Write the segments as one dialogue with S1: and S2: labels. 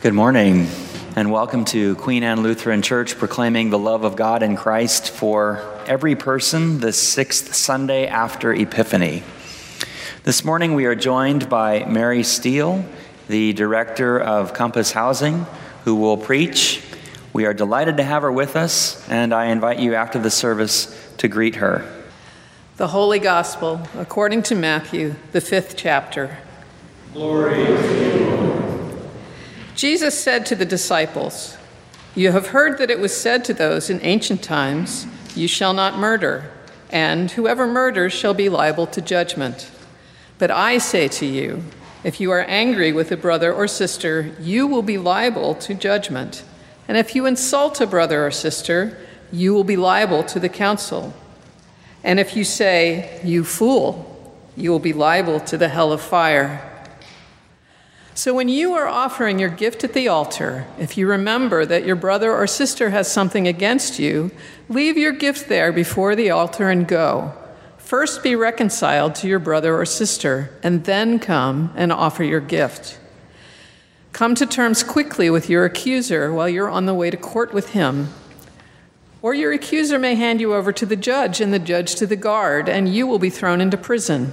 S1: Good morning, and welcome to Queen Anne Lutheran Church proclaiming the love of God in Christ for every person the sixth Sunday after Epiphany. This morning we are joined by Mary Steele, the director of Compass Housing, who will preach. We are delighted to have her with us, and I invite you after the service to greet her.
S2: The Holy Gospel according to Matthew, the fifth chapter.
S3: Glory to you.
S2: Jesus said to the disciples, You have heard that it was said to those in ancient times, You shall not murder, and whoever murders shall be liable to judgment. But I say to you, if you are angry with a brother or sister, you will be liable to judgment. And if you insult a brother or sister, you will be liable to the council. And if you say, You fool, you will be liable to the hell of fire. So, when you are offering your gift at the altar, if you remember that your brother or sister has something against you, leave your gift there before the altar and go. First be reconciled to your brother or sister, and then come and offer your gift. Come to terms quickly with your accuser while you're on the way to court with him. Or your accuser may hand you over to the judge, and the judge to the guard, and you will be thrown into prison.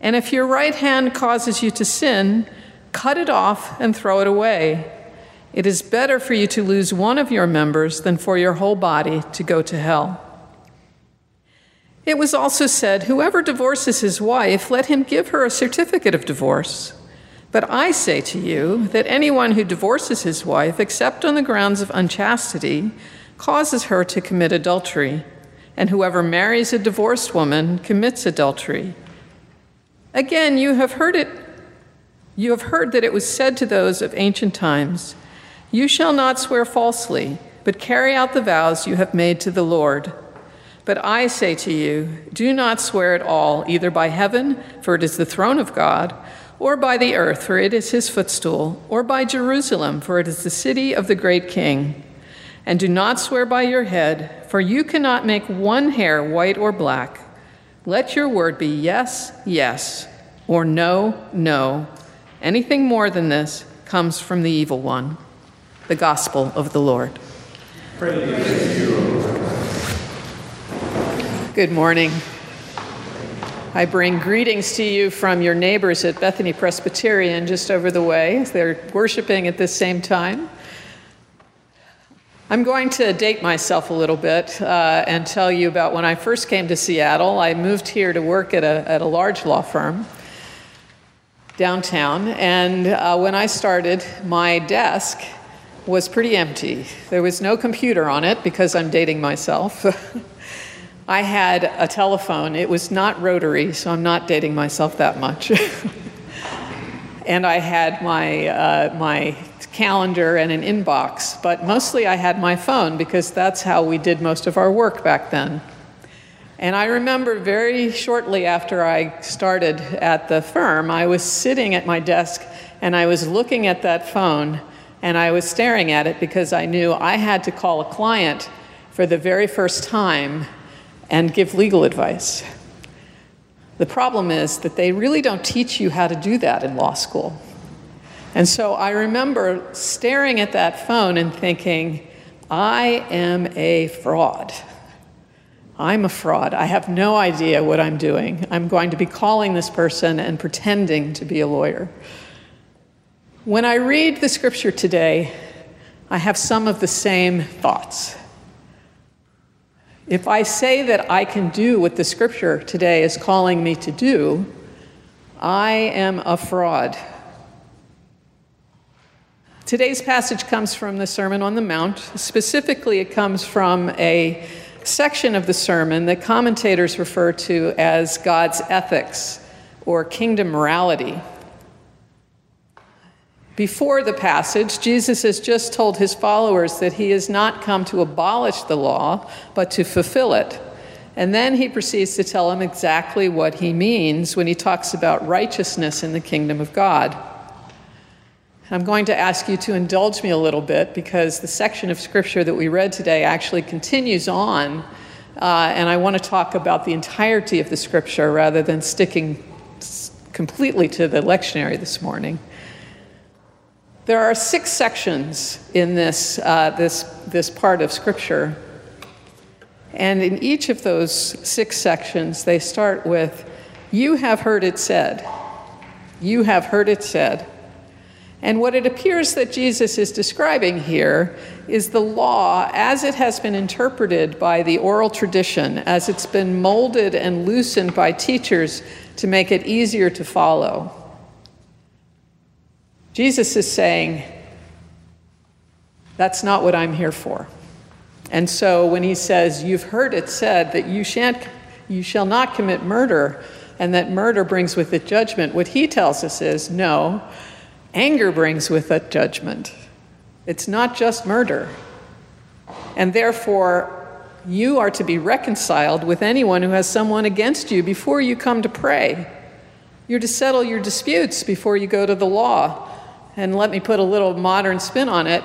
S2: And if your right hand causes you to sin, cut it off and throw it away. It is better for you to lose one of your members than for your whole body to go to hell. It was also said, Whoever divorces his wife, let him give her a certificate of divorce. But I say to you that anyone who divorces his wife, except on the grounds of unchastity, causes her to commit adultery. And whoever marries a divorced woman commits adultery. Again, you have heard it. You have heard that it was said to those of ancient times, You shall not swear falsely, but carry out the vows you have made to the Lord. But I say to you, do not swear at all, either by heaven, for it is the throne of God, or by the earth, for it is his footstool, or by Jerusalem, for it is the city of the great king. And do not swear by your head, for you cannot make one hair white or black. Let your word be yes, yes, or no, no. Anything more than this comes from the evil one. The gospel of the Lord. Good morning. I bring greetings to you from your neighbors at Bethany Presbyterian just over the way. They're worshiping at the same time. I'm going to date myself a little bit uh, and tell you about when I first came to Seattle. I moved here to work at a, at a large law firm downtown, and uh, when I started, my desk was pretty empty. There was no computer on it because I'm dating myself. I had a telephone. It was not rotary, so I'm not dating myself that much. and I had my, uh, my calendar and an inbox, but mostly I had my phone because that's how we did most of our work back then. And I remember very shortly after I started at the firm, I was sitting at my desk and I was looking at that phone and I was staring at it because I knew I had to call a client for the very first time and give legal advice. The problem is that they really don't teach you how to do that in law school. And so I remember staring at that phone and thinking, I am a fraud. I'm a fraud. I have no idea what I'm doing. I'm going to be calling this person and pretending to be a lawyer. When I read the scripture today, I have some of the same thoughts. If I say that I can do what the scripture today is calling me to do, I am a fraud. Today's passage comes from the Sermon on the Mount. Specifically, it comes from a section of the sermon that commentators refer to as God's ethics or kingdom morality. Before the passage, Jesus has just told his followers that he has not come to abolish the law, but to fulfill it. And then he proceeds to tell them exactly what he means when he talks about righteousness in the kingdom of God. I'm going to ask you to indulge me a little bit because the section of scripture that we read today actually continues on, uh, and I want to talk about the entirety of the scripture rather than sticking completely to the lectionary this morning. There are six sections in this, uh, this, this part of scripture. And in each of those six sections, they start with, You have heard it said. You have heard it said. And what it appears that Jesus is describing here is the law as it has been interpreted by the oral tradition, as it's been molded and loosened by teachers to make it easier to follow. Jesus is saying, That's not what I'm here for. And so when he says, You've heard it said that you, shan't, you shall not commit murder, and that murder brings with it judgment, what he tells us is, No, anger brings with it judgment. It's not just murder. And therefore, you are to be reconciled with anyone who has someone against you before you come to pray. You're to settle your disputes before you go to the law. And let me put a little modern spin on it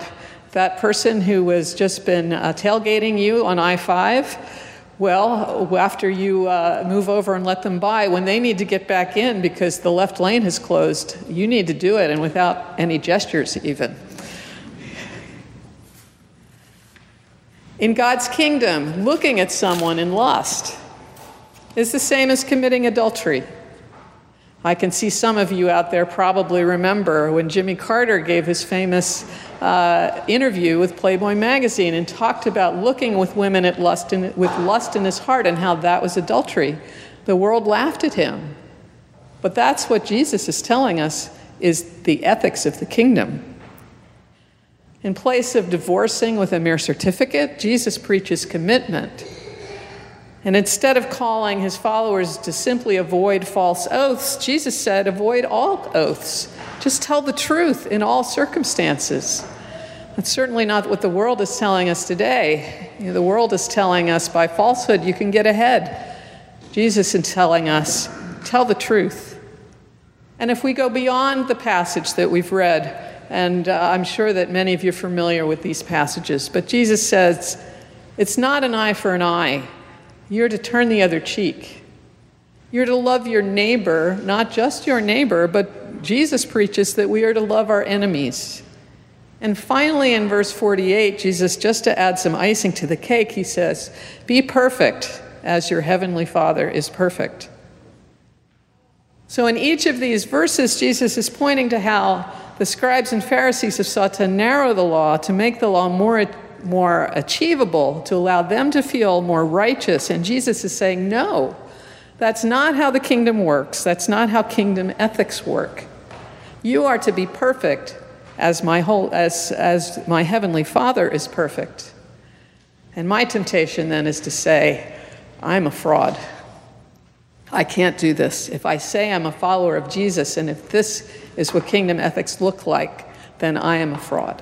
S2: that person who has just been uh, tailgating you on I 5, well, after you uh, move over and let them by, when they need to get back in because the left lane has closed, you need to do it and without any gestures, even. In God's kingdom, looking at someone in lust is the same as committing adultery. I can see some of you out there probably remember when Jimmy Carter gave his famous uh, interview with Playboy magazine and talked about looking with women at lust in, with lust in his heart and how that was adultery. The world laughed at him. But that's what Jesus is telling us is the ethics of the kingdom. In place of divorcing with a mere certificate, Jesus preaches commitment. And instead of calling his followers to simply avoid false oaths, Jesus said, avoid all oaths. Just tell the truth in all circumstances. That's certainly not what the world is telling us today. You know, the world is telling us by falsehood you can get ahead. Jesus is telling us, tell the truth. And if we go beyond the passage that we've read, and uh, I'm sure that many of you are familiar with these passages, but Jesus says, it's not an eye for an eye. You're to turn the other cheek. You're to love your neighbor, not just your neighbor, but Jesus preaches that we are to love our enemies. And finally, in verse 48, Jesus, just to add some icing to the cake, he says, Be perfect as your heavenly Father is perfect. So, in each of these verses, Jesus is pointing to how the scribes and Pharisees have sought to narrow the law, to make the law more, more achievable, to allow them to feel more righteous. And Jesus is saying, No, that's not how the kingdom works. That's not how kingdom ethics work. You are to be perfect as my, whole, as, as my heavenly Father is perfect. And my temptation then is to say, I'm a fraud. I can't do this. If I say I'm a follower of Jesus and if this is what kingdom ethics look like, then I am a fraud.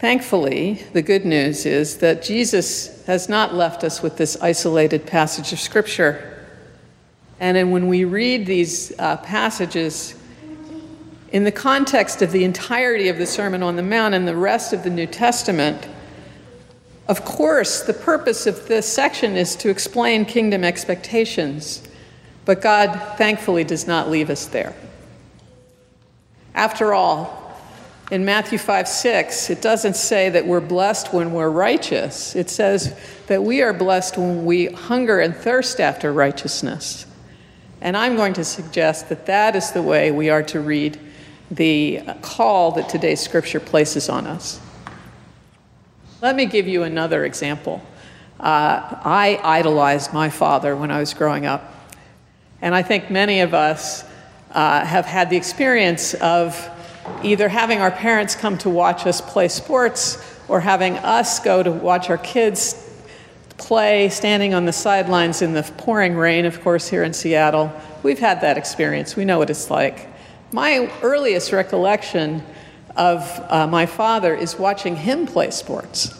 S2: Thankfully, the good news is that Jesus has not left us with this isolated passage of Scripture. And when we read these uh, passages in the context of the entirety of the Sermon on the Mount and the rest of the New Testament, of course, the purpose of this section is to explain kingdom expectations, but God thankfully does not leave us there. After all, in Matthew 5 6, it doesn't say that we're blessed when we're righteous. It says that we are blessed when we hunger and thirst after righteousness. And I'm going to suggest that that is the way we are to read the call that today's scripture places on us. Let me give you another example. Uh, I idolized my father when I was growing up. And I think many of us uh, have had the experience of either having our parents come to watch us play sports or having us go to watch our kids play standing on the sidelines in the pouring rain, of course, here in Seattle. We've had that experience. We know what it's like. my earliest recollection of uh, my father is watching him play sports.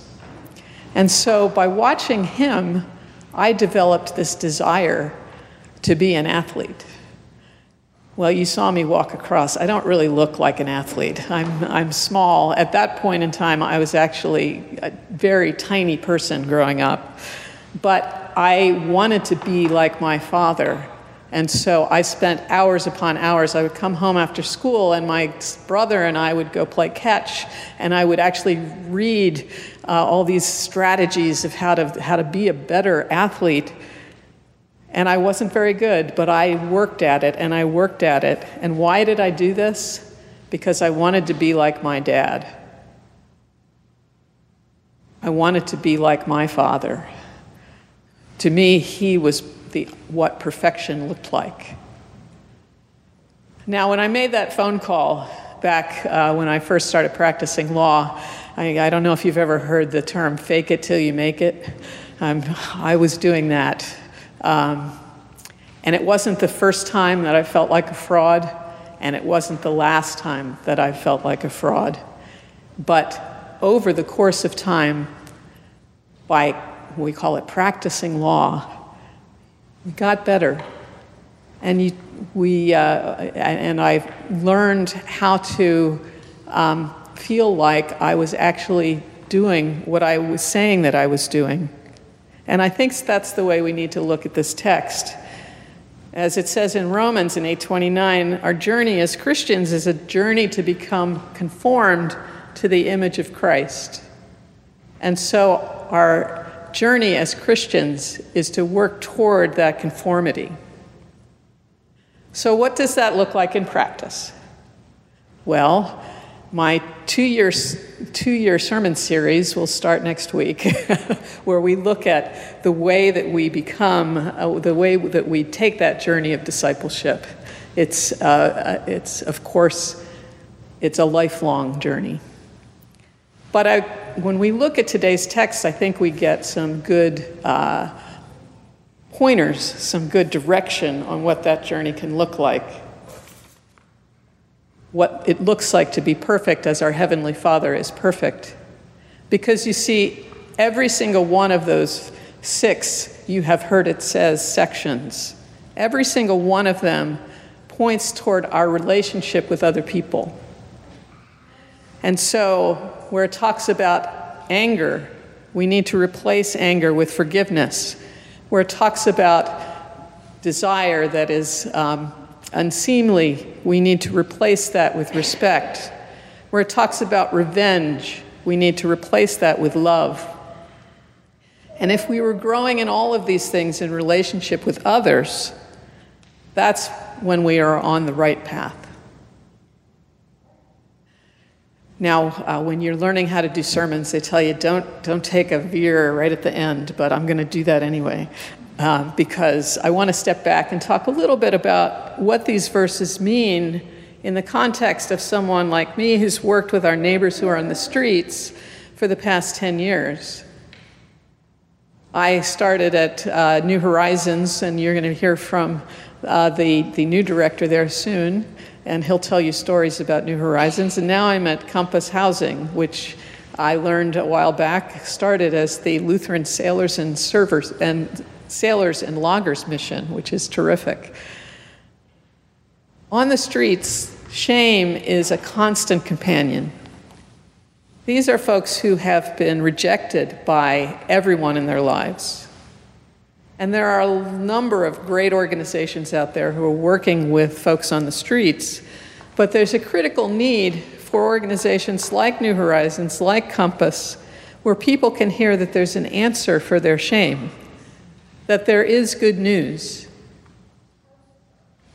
S2: And so by watching him, I developed this desire to be an athlete. Well, you saw me walk across. I don't really look like an athlete. I'm, I'm small. At that point in time, I was actually a very tiny person growing up. But I wanted to be like my father. And so I spent hours upon hours. I would come home after school, and my brother and I would go play catch, and I would actually read uh, all these strategies of how to, how to be a better athlete. And I wasn't very good, but I worked at it and I worked at it. And why did I do this? Because I wanted to be like my dad. I wanted to be like my father. To me, he was the, what perfection looked like. Now, when I made that phone call back uh, when I first started practicing law, I, I, don't know if you've ever heard the term fake it till you make it. Um, I was doing that. Um, and it wasn't the first time that I felt like a fraud, and it wasn't the last time that I felt like a fraud. But over the course of time, by we call it practicing law, we got better. And you, we, uh, and I learned how to um, feel like I was actually doing what I was saying that I was doing. And I think that's the way we need to look at this text. As it says in Romans in 829, our journey as Christians is a journey to become conformed to the image of Christ. And so our journey as Christians is to work toward that conformity. So, what does that look like in practice? Well, my two year, two year sermon series will start next week, where we look at the way that we become, uh, the way that we take that journey of discipleship. It's, uh, it's of course, it's a lifelong journey. But I, when we look at today's text, I think we get some good uh, pointers, some good direction on what that journey can look like. What it looks like to be perfect as our Heavenly Father is perfect. Because you see, every single one of those six, you have heard it says sections, every single one of them points toward our relationship with other people. And so, where it talks about anger, we need to replace anger with forgiveness. Where it talks about desire that is um, unseemly, we need to replace that with respect. Where it talks about revenge, we need to replace that with love. And if we were growing in all of these things in relationship with others, that's when we are on the right path. Now, uh, when you're learning how to do sermons, they tell you don't, don't take a veer right at the end, but I'm going to do that anyway. Uh, because I want to step back and talk a little bit about what these verses mean in the context of someone like me who's worked with our neighbors who are on the streets for the past 10 years. I started at uh, New Horizons, and you're going to hear from uh, the, the new director there soon and he'll tell you stories about New Horizons. And now I'm at Compass Housing, which I learned a while back started as the Lutheran Sailors and Servers and Sailors and Loggers mission, which is terrific. On the streets, shame is a constant companion. These are folks who have been rejected by everyone in their lives. And there are a number of great organizations out there who are working with folks on the streets, but there's a critical need for organizations like New Horizons, like Compass, where people can hear that there's an answer for their shame, that there is good news.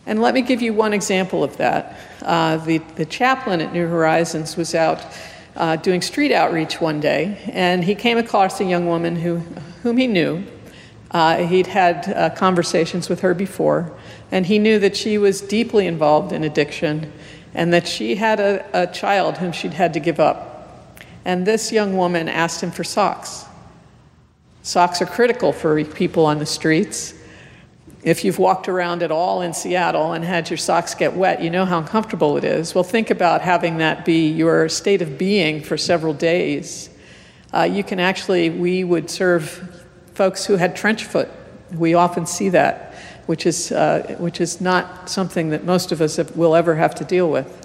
S2: And let me give you one example of that. Uh, the, the chaplain at New Horizons was out uh, doing street outreach one day, and he came across a young woman who, whom he knew uh, he'd had uh, conversations with her before, and he knew that she was deeply involved in addiction and that she had a, a child whom she'd had to give up. And this young woman asked him for socks. Socks are critical for people on the streets. If you've walked around at all in Seattle and had your socks get wet, you know how uncomfortable it is. Well, think about having that be your state of being for several days. Uh, you can actually, we would serve folks who had trench foot. We often see that, which is, uh, which is not something that most of us will ever have to deal with.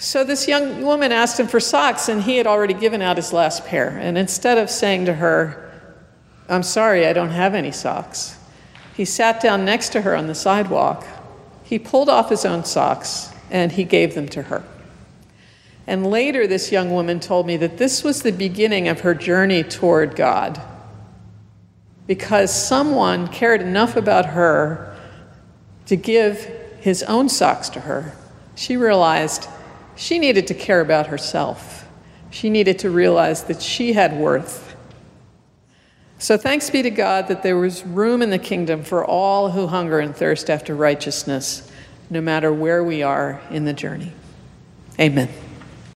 S2: So this young woman asked him for socks, and he had already given out his last pair. And instead of saying to her, I'm sorry, I don't have any socks, he sat down next to her on the sidewalk. He pulled off his own socks and he gave them to her. And later, this young woman told me that this was the beginning of her journey toward God because someone cared enough about her to give his own socks to her. She realized she needed to care about herself. She needed to realize that she had worth so thanks be to God that there was room in the kingdom for all who hunger and thirst after righteousness, no matter where we are in the journey. Amen.